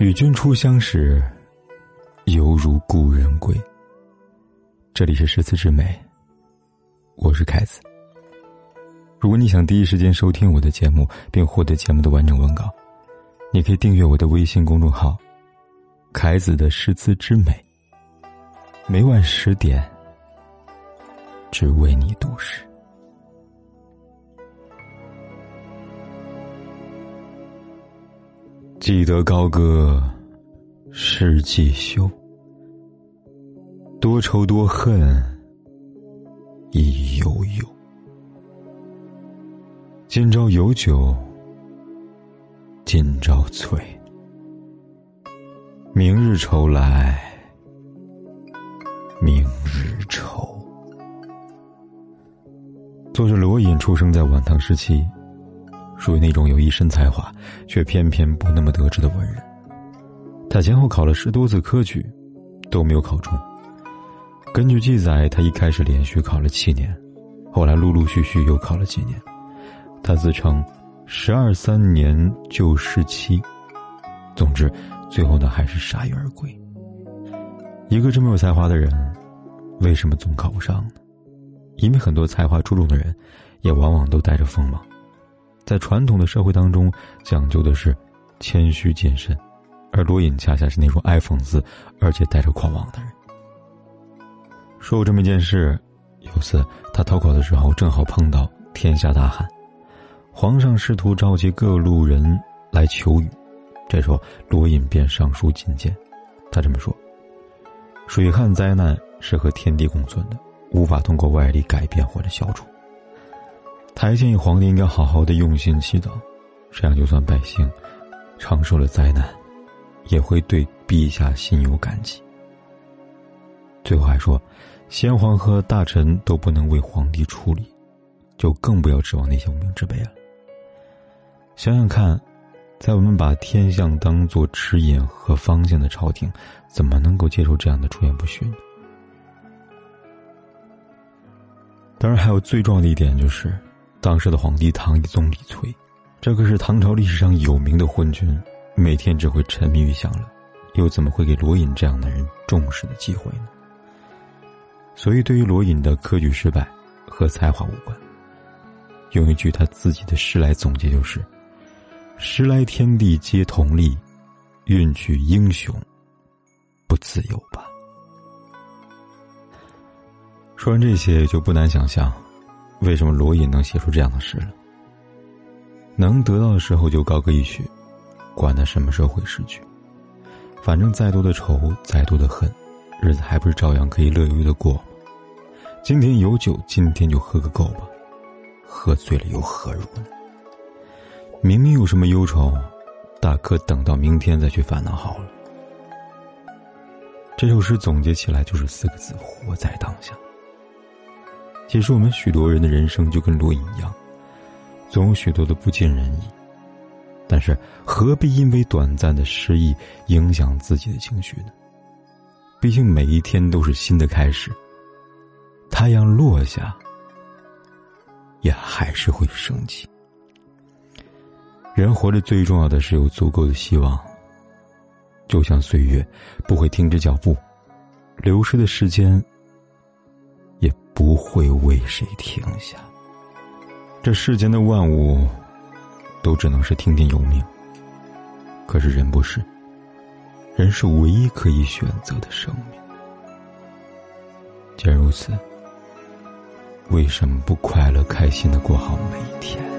与君初相识，犹如故人归。这里是诗词之美，我是凯子。如果你想第一时间收听我的节目，并获得节目的完整文稿，你可以订阅我的微信公众号“凯子的诗词之美”。每晚十点，只为你读诗。记得高歌，是季休。多愁多恨，亦悠悠。今朝有酒今朝醉，明日愁来明日愁。作者罗隐出生在晚唐时期。属于那种有一身才华，却偏偏不那么得志的文人。他前后考了十多次科举，都没有考中。根据记载，他一开始连续考了七年，后来陆陆续续又考了几年。他自称“十二三年就失期”，总之，最后呢还是铩羽而归。一个这么有才华的人，为什么总考不上呢？因为很多才华出众的人，也往往都带着锋芒。在传统的社会当中，讲究的是谦虚谨慎，而罗隐恰恰是那种爱讽刺而且带着狂妄的人。说过这么一件事：有次他逃考的时候，正好碰到天下大旱，皇上试图召集各路人来求雨，这时候罗隐便上书进谏，他这么说：“水旱灾难是和天地共存的，无法通过外力改变或者消除。”他还建议皇帝应该好好的用心祈祷，这样就算百姓承受了灾难，也会对陛下心有感激。最后还说，先皇和大臣都不能为皇帝出力，就更不要指望那些无名之辈了。想想看，在我们把天象当做指引和方向的朝廷，怎么能够接受这样的出言不逊？当然，还有最重要的一点就是。当时的皇帝唐懿宗李璀，这可是唐朝历史上有名的昏君，每天只会沉迷于享乐，又怎么会给罗隐这样的人重视的机会呢？所以，对于罗隐的科举失败和才华无关。用一句他自己的诗来总结，就是：“时来天地皆同力，运去英雄不自由吧。”说完这些，就不难想象。为什么罗隐能写出这样的诗了？能得到的时候就高歌一曲，管他什么时候会失去。反正再多的愁，再多的恨，日子还不是照样可以乐悠悠的过吗？今天有酒，今天就喝个够吧。喝醉了又何如呢？明明有什么忧愁，大可等到明天再去烦恼好了。这首诗总结起来就是四个字：活在当下。其实我们许多人的人生就跟罗隐一样，总有许多的不尽人意。但是何必因为短暂的失意影响自己的情绪呢？毕竟每一天都是新的开始。太阳落下，也还是会升起。人活着最重要的是有足够的希望。就像岁月不会停止脚步，流逝的时间。也不会为谁停下。这世间的万物，都只能是听天由命。可是人不是，人是唯一可以选择的生命。既然如此，为什么不快乐开心的过好每一天？